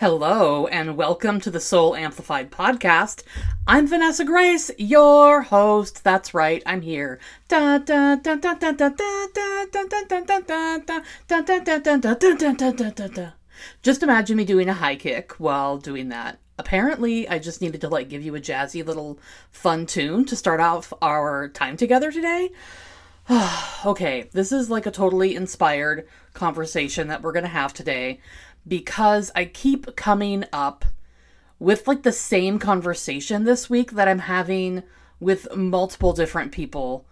Hello, and welcome to the Soul Amplified podcast. I'm Vanessa Grace, your host. That's right, I'm here. Just imagine me doing a high kick while doing that. Apparently, I just needed to like give you a jazzy little fun tune to start off our time together today. okay, this is like a totally inspired conversation that we're going to have today because I keep coming up with like the same conversation this week that I'm having with multiple different people.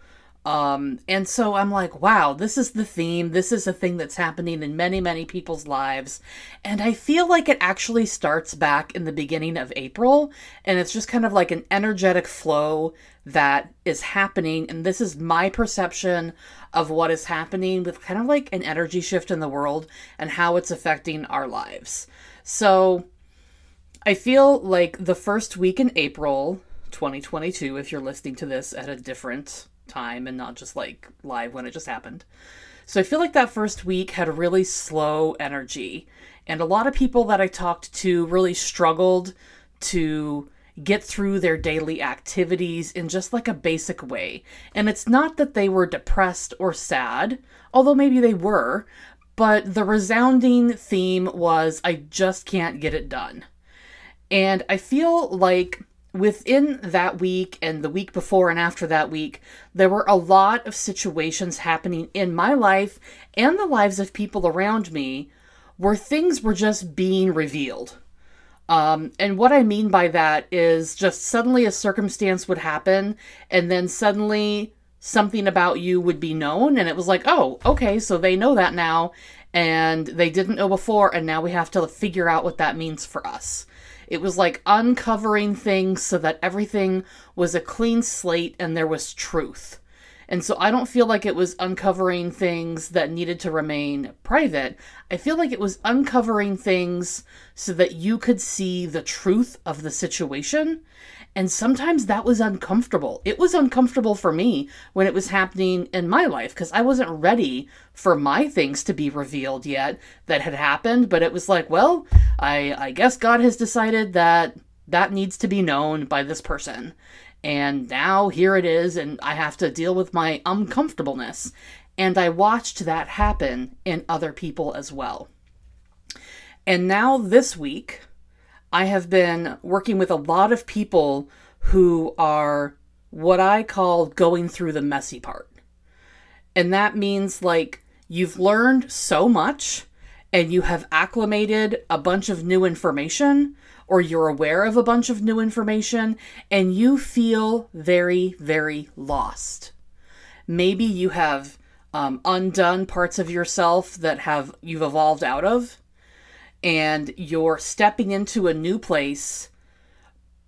Um, and so I'm like, wow, this is the theme. This is a thing that's happening in many, many people's lives. And I feel like it actually starts back in the beginning of April. And it's just kind of like an energetic flow that is happening. And this is my perception of what is happening with kind of like an energy shift in the world and how it's affecting our lives. So I feel like the first week in April 2022, if you're listening to this at a different time and not just like live when it just happened. So I feel like that first week had a really slow energy. And a lot of people that I talked to really struggled to get through their daily activities in just like a basic way. And it's not that they were depressed or sad, although maybe they were, but the resounding theme was I just can't get it done. And I feel like within that week and the week before and after that week, there were a lot of situations happening in my life and the lives of people around me where things were just being revealed. Um, and what I mean by that is just suddenly a circumstance would happen, and then suddenly something about you would be known, and it was like, oh, okay, so they know that now, and they didn't know before, and now we have to figure out what that means for us. It was like uncovering things so that everything was a clean slate and there was truth. And so I don't feel like it was uncovering things that needed to remain private. I feel like it was uncovering things so that you could see the truth of the situation and sometimes that was uncomfortable. It was uncomfortable for me when it was happening in my life because I wasn't ready for my things to be revealed yet that had happened. But it was like, well, I, I guess God has decided that that needs to be known by this person. And now here it is, and I have to deal with my uncomfortableness. And I watched that happen in other people as well. And now this week, I have been working with a lot of people who are what I call going through the messy part. And that means like you've learned so much and you have acclimated a bunch of new information or you're aware of a bunch of new information and you feel very, very lost. Maybe you have um, undone parts of yourself that have you've evolved out of and you're stepping into a new place,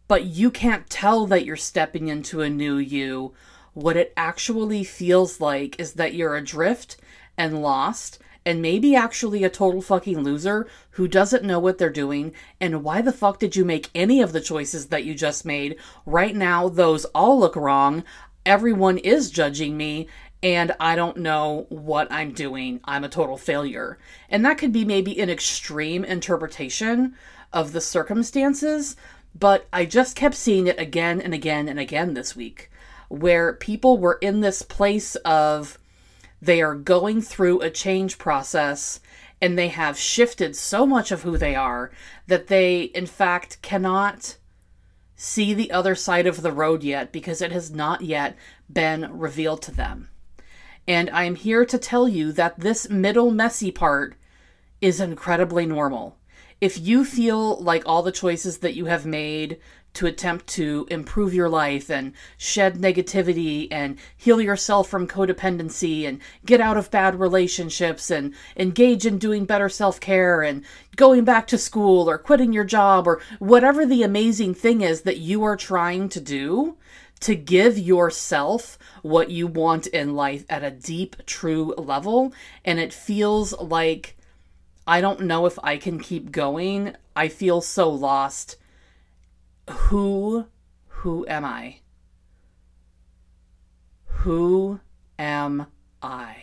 but you can't tell that you're stepping into a new you. What it actually feels like is that you're adrift and lost and maybe actually a total fucking loser who doesn't know what they're doing. And why the fuck did you make any of the choices that you just made? Right now, those all look wrong. Everyone is judging me, and I don't know what I'm doing. I'm a total failure. And that could be maybe an extreme interpretation of the circumstances, but I just kept seeing it again and again and again this week, where people were in this place of they are going through a change process and they have shifted so much of who they are that they, in fact, cannot see the other side of the road yet because it has not yet been revealed to them. And I'm here to tell you that this middle messy part is incredibly normal. If you feel like all the choices that you have made to attempt to improve your life and shed negativity and heal yourself from codependency and get out of bad relationships and engage in doing better self care and going back to school or quitting your job or whatever the amazing thing is that you are trying to do to give yourself what you want in life at a deep, true level. And it feels like I don't know if I can keep going. I feel so lost who who am I? Who am I?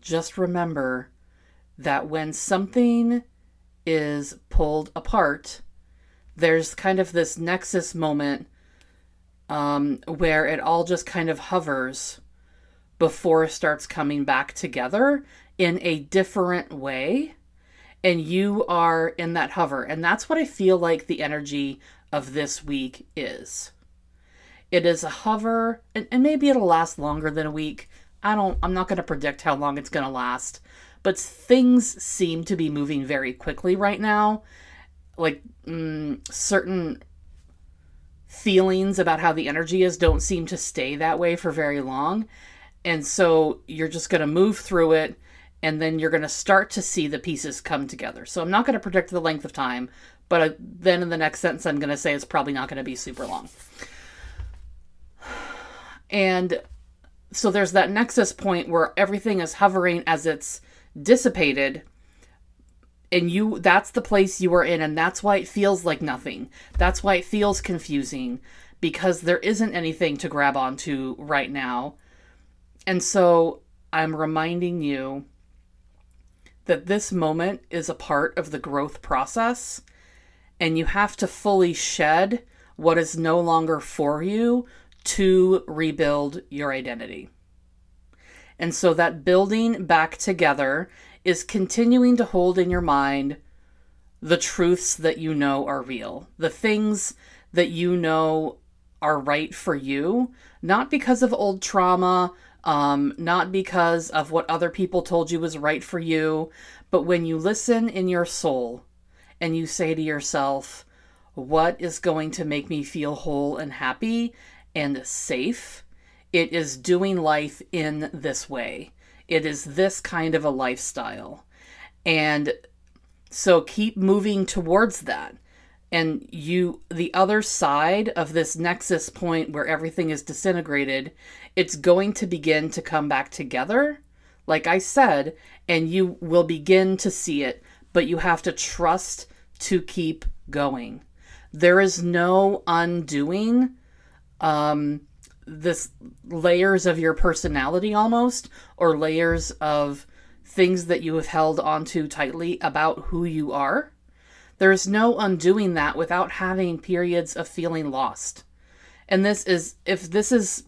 Just remember that when something is pulled apart, there's kind of this nexus moment um, where it all just kind of hovers before it starts coming back together in a different way and you are in that hover. And that's what I feel like the energy of this week is. It is a hover, and, and maybe it'll last longer than a week. I don't, I'm not going to predict how long it's going to last, but things seem to be moving very quickly right now. Like mm, certain feelings about how the energy is don't seem to stay that way for very long. And so you're just going to move through it and then you're going to start to see the pieces come together. So I'm not going to predict the length of time, but uh, then in the next sentence, I'm going to say it's probably not going to be super long. And so there's that nexus point where everything is hovering as it's dissipated and you that's the place you are in and that's why it feels like nothing that's why it feels confusing because there isn't anything to grab onto right now and so i'm reminding you that this moment is a part of the growth process and you have to fully shed what is no longer for you to rebuild your identity. And so that building back together is continuing to hold in your mind the truths that you know are real, the things that you know are right for you, not because of old trauma, um, not because of what other people told you was right for you, but when you listen in your soul and you say to yourself, What is going to make me feel whole and happy and safe? It is doing life in this way. It is this kind of a lifestyle. And so keep moving towards that and you the other side of this nexus point where everything is disintegrated it's going to begin to come back together like i said and you will begin to see it but you have to trust to keep going there is no undoing um this layers of your personality almost or layers of things that you have held onto tightly about who you are there's no undoing that without having periods of feeling lost. And this is, if this is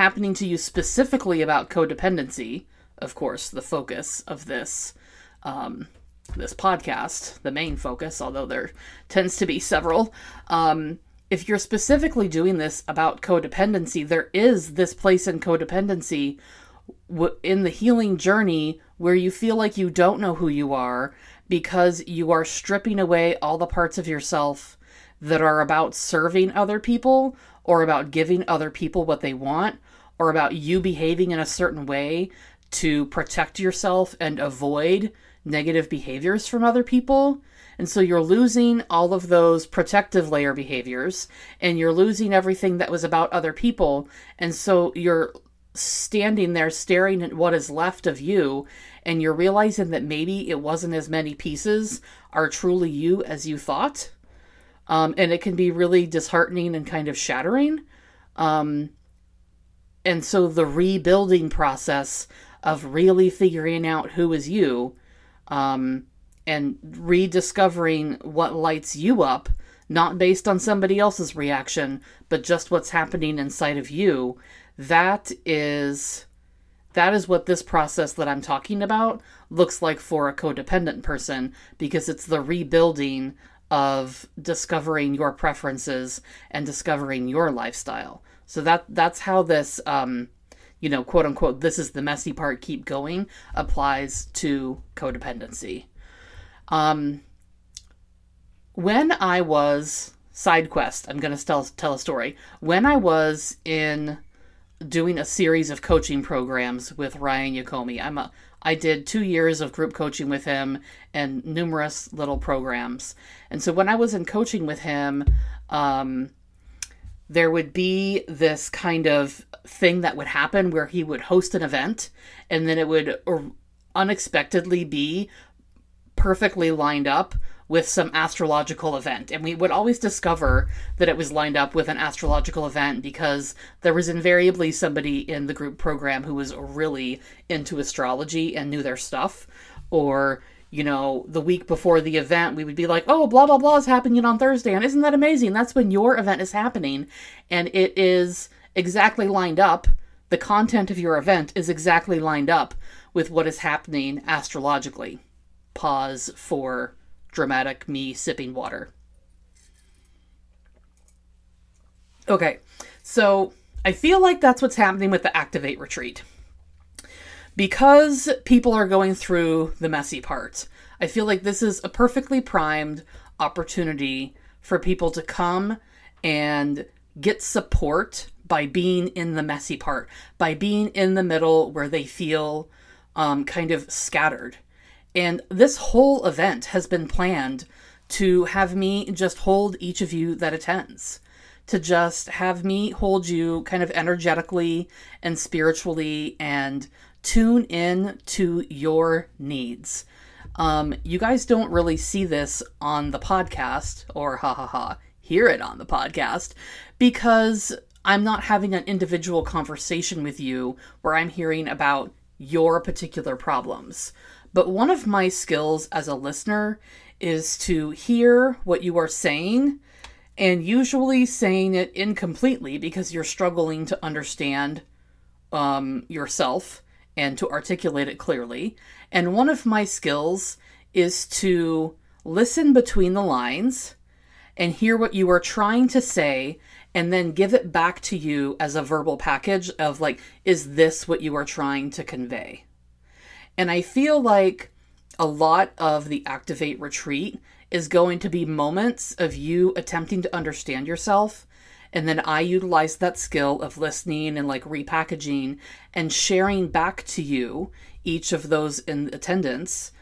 happening to you specifically about codependency, of course, the focus of this um, this podcast, the main focus, although there tends to be several. Um, if you're specifically doing this about codependency, there is this place in codependency w- in the healing journey where you feel like you don't know who you are because you are stripping away all the parts of yourself that are about serving other people or about giving other people what they want or about you behaving in a certain way to protect yourself and avoid negative behaviors from other people. And so you're losing all of those protective layer behaviors and you're losing everything that was about other people. And so you're standing there staring at what is left of you and you're realizing that maybe it wasn't as many pieces are truly you as you thought. Um, and it can be really disheartening and kind of shattering. Um, and so the rebuilding process of really figuring out who is you um, and rediscovering what lights you up, not based on somebody else's reaction, but just what's happening inside of you, that is that is what this process that I'm talking about looks like for a codependent person because it's the rebuilding of discovering your preferences and discovering your lifestyle. So that that's how this um, you know, quote unquote, this is the messy part, keep going, applies to codependency. Um, when I was side quest. I'm going to tell tell a story. When I was in doing a series of coaching programs with Ryan Yokome, I'm a I did two years of group coaching with him and numerous little programs. And so when I was in coaching with him, um, there would be this kind of thing that would happen where he would host an event and then it would unexpectedly be perfectly lined up with some astrological event. And we would always discover that it was lined up with an astrological event because there was invariably somebody in the group program who was really into astrology and knew their stuff. Or, you know, the week before the event, we would be like, oh, blah, blah, blah is happening on Thursday. And isn't that amazing? That's when your event is happening. And it is exactly lined up. The content of your event is exactly lined up with what is happening astrologically. Pause for dramatic me sipping water. Okay, so I feel like that's what's happening with the Activate retreat. Because people are going through the messy parts, I feel like this is a perfectly primed opportunity for people to come and get support by being in the messy part, by being in the middle where they feel um, kind of scattered. And this whole event has been planned to have me just hold each of you that attends, to just have me hold you kind of energetically and spiritually and tune in to your needs. Um, you guys don't really see this on the podcast, or ha ha ha, hear it on the podcast, because I'm not having an individual conversation with you where I'm hearing about your particular problems. But one of my skills as a listener is to hear what you are saying and usually saying it incompletely because you're struggling to understand um, yourself and to articulate it clearly. And one of my skills is to listen between the lines and hear what you are trying to say and then give it back to you as a verbal package of like, is this what you are trying to convey? And I feel like a lot of the Activate Retreat is going to be moments of you attempting to understand yourself. And then I utilize that skill of listening and like repackaging and sharing back to you, each of those in attendance,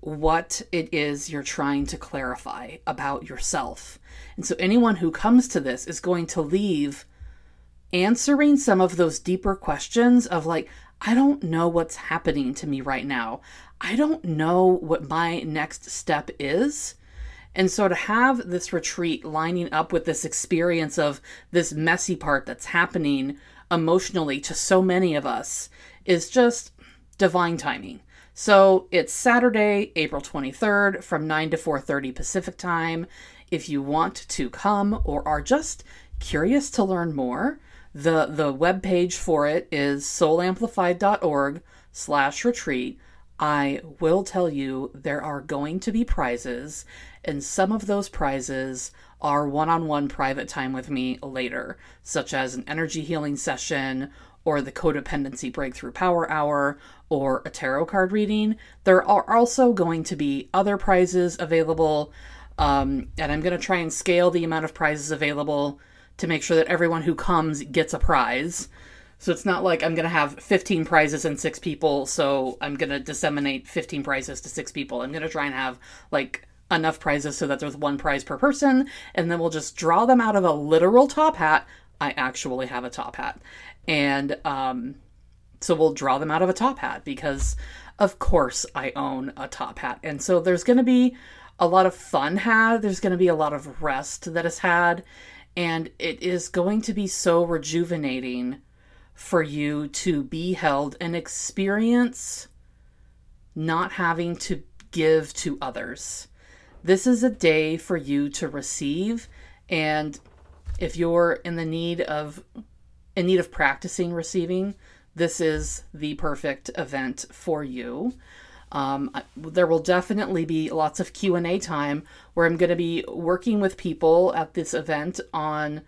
what it is you're trying to clarify about yourself. And so anyone who comes to this is going to leave answering some of those deeper questions of like, I don't know what's happening to me right now. I don't know what my next step is. And so to have this retreat lining up with this experience of this messy part that's happening emotionally to so many of us is just divine timing. So it's Saturday, April 23rd from 9 to 4:30 Pacific time. If you want to come or are just curious to learn more, the the web page for it is soulamplified.org slash retreat. I will tell you there are going to be prizes, and some of those prizes are one on one private time with me later, such as an energy healing session or the codependency breakthrough power hour or a tarot card reading. There are also going to be other prizes available, um, and I'm going to try and scale the amount of prizes available to make sure that everyone who comes gets a prize. So it's not like I'm going to have 15 prizes and six people, so I'm going to disseminate 15 prizes to six people. I'm going to try and have like enough prizes so that there's one prize per person, and then we'll just draw them out of a literal top hat. I actually have a top hat. And um, so we'll draw them out of a top hat because, of course, I own a top hat. And so there's going to be a lot of fun had, there's going to be a lot of rest that is had and it is going to be so rejuvenating for you to be held and experience not having to give to others. This is a day for you to receive and if you're in the need of in need of practicing receiving, this is the perfect event for you. Um, there will definitely be lots of q&a time where i'm going to be working with people at this event on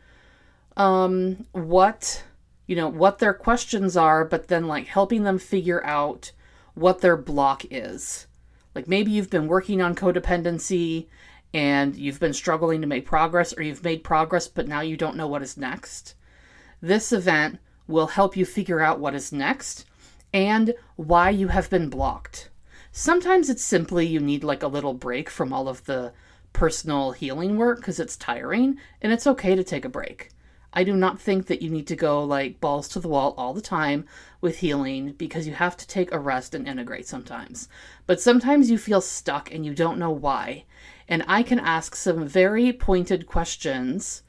um, what you know what their questions are but then like helping them figure out what their block is like maybe you've been working on codependency and you've been struggling to make progress, or you've made progress but now you don't know what is next, this event will help you figure out what is next and why you have been blocked. Sometimes it's simply you need like a little break from all of the personal healing work because it's tiring and it's okay to take a break. I do not think that you need to go like balls to the wall all the time with healing because you have to take a rest and integrate sometimes. But sometimes you feel stuck and you don't know why. And I can ask some very pointed questions.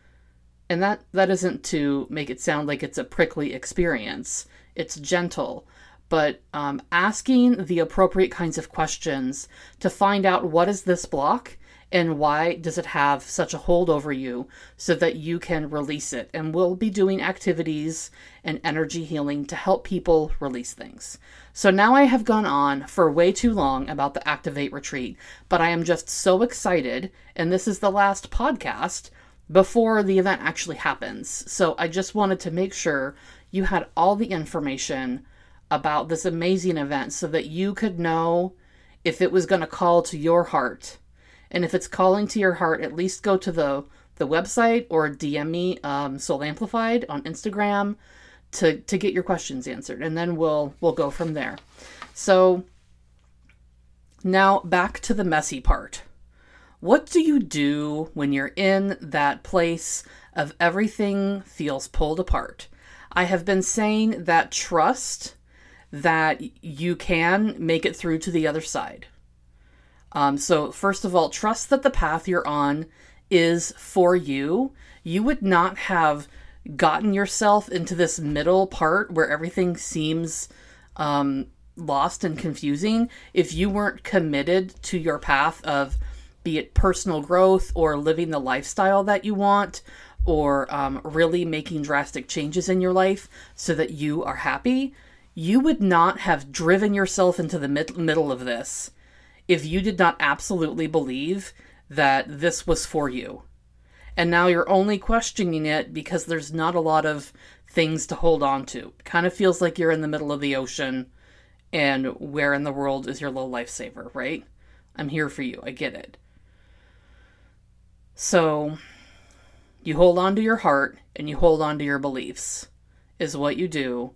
And that that isn't to make it sound like it's a prickly experience. It's gentle, but um, asking the appropriate kinds of questions to find out what is this block and why does it have such a hold over you so that you can release it. And we'll be doing activities and energy healing to help people release things. So now I have gone on for way too long about the Activate retreat, but I am just so excited. And this is the last podcast before the event actually happens. So I just wanted to make sure you had all the information about this amazing event so that you could know if it was going to call to your heart and if it's calling to your heart, at least go to the the website or DM me um, Soul Amplified on Instagram to to get your questions answered, and then we'll we'll go from there. So now back to the messy part. What do you do when you're in that place of everything feels pulled apart? I have been saying that trust that you can make it through to the other side. Um, so, first of all, trust that the path you're on is for you. You would not have gotten yourself into this middle part where everything seems um, lost and confusing if you weren't committed to your path of be it personal growth or living the lifestyle that you want or um, really making drastic changes in your life so that you are happy, you would not have driven yourself into the mid- middle of this if you did not absolutely believe that this was for you. And now you're only questioning it because there's not a lot of things to hold on to. kind of feels like you're in the middle of the ocean and where in the world is your little lifesaver, right? I'm here for you. I get it. So you hold on to your heart and you hold on to your beliefs, is what you do.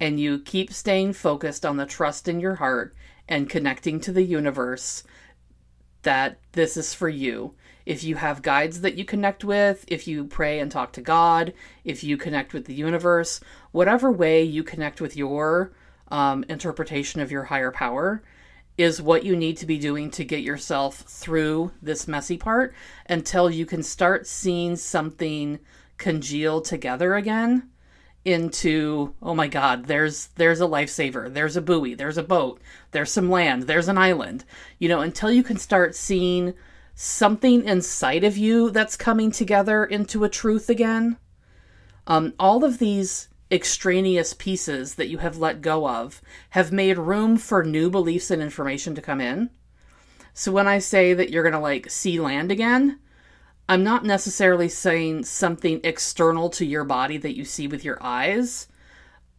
And you keep staying focused on the trust in your heart and connecting to the universe that this is for you. If you have guides that you connect with, if you pray and talk to God, if you connect with the universe, whatever way you connect with your um, interpretation of your higher power is what you need to be doing to get yourself through this messy part until you can start seeing something congeal together again into oh my god there's there's a lifesaver there's a buoy there's a boat there's some land there's an island. You know until you can start seeing something inside of you that's coming together into a truth again um, all of these extraneous pieces that you have let go of have made room for new beliefs and information to come in. So when i say that you're going to like see land again I'm not necessarily saying something external to your body that you see with your eyes,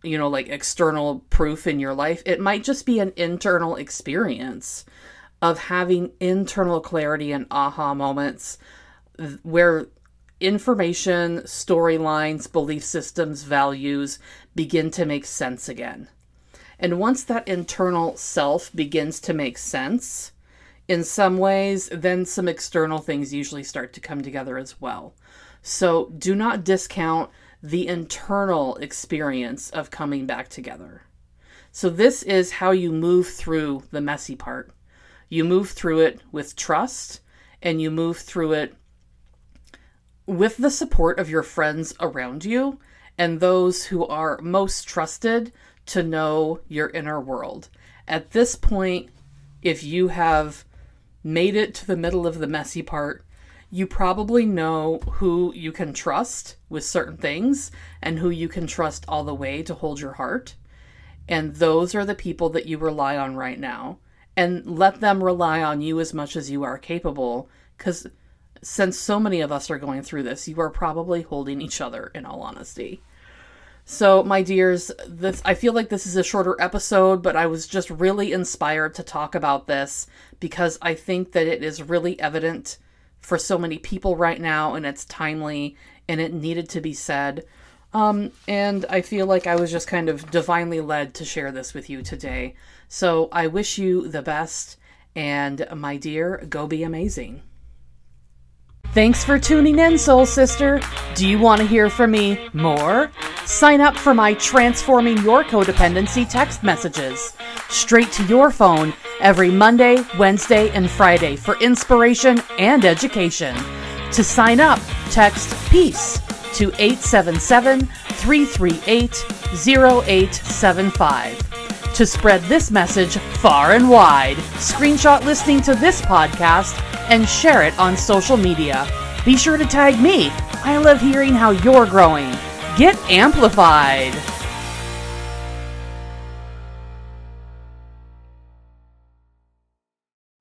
you know, like external proof in your life. It might just be an internal experience of having internal clarity and aha moments where information, storylines, belief systems, values begin to make sense again. And once that internal self begins to make sense, in some ways, then some external things usually start to come together as well. So do not discount the internal experience of coming back together. So, this is how you move through the messy part. You move through it with trust and you move through it with the support of your friends around you and those who are most trusted to know your inner world. At this point, if you have made it to the middle of the messy part, you probably know who you can trust with certain things and who you can trust all the way to hold your heart. And those are the people that you rely on right now. And let them rely on you as much as you are capable. Because since so many of us are going through this, you are probably holding each other, in all honesty. So, my dears, this I feel like this is a shorter episode, but I was just really inspired to talk about this because I think that it is really evident for so many people right now, and it's timely and it needed to be said. Um, and I feel like I was just kind of divinely led to share this with you today. So I wish you the best, and my dear, go be amazing. Thanks for tuning in, Soul Sister. Do you want to hear from me more? Sign up for my Transforming Your Codependency text messages straight to your phone every Monday, Wednesday, and Friday for inspiration and education. To sign up, text PEACE to 877 338 0875. To spread this message far and wide, screenshot listening to this podcast and share it on social media. Be sure to tag me. I love hearing how you're growing. Get amplified.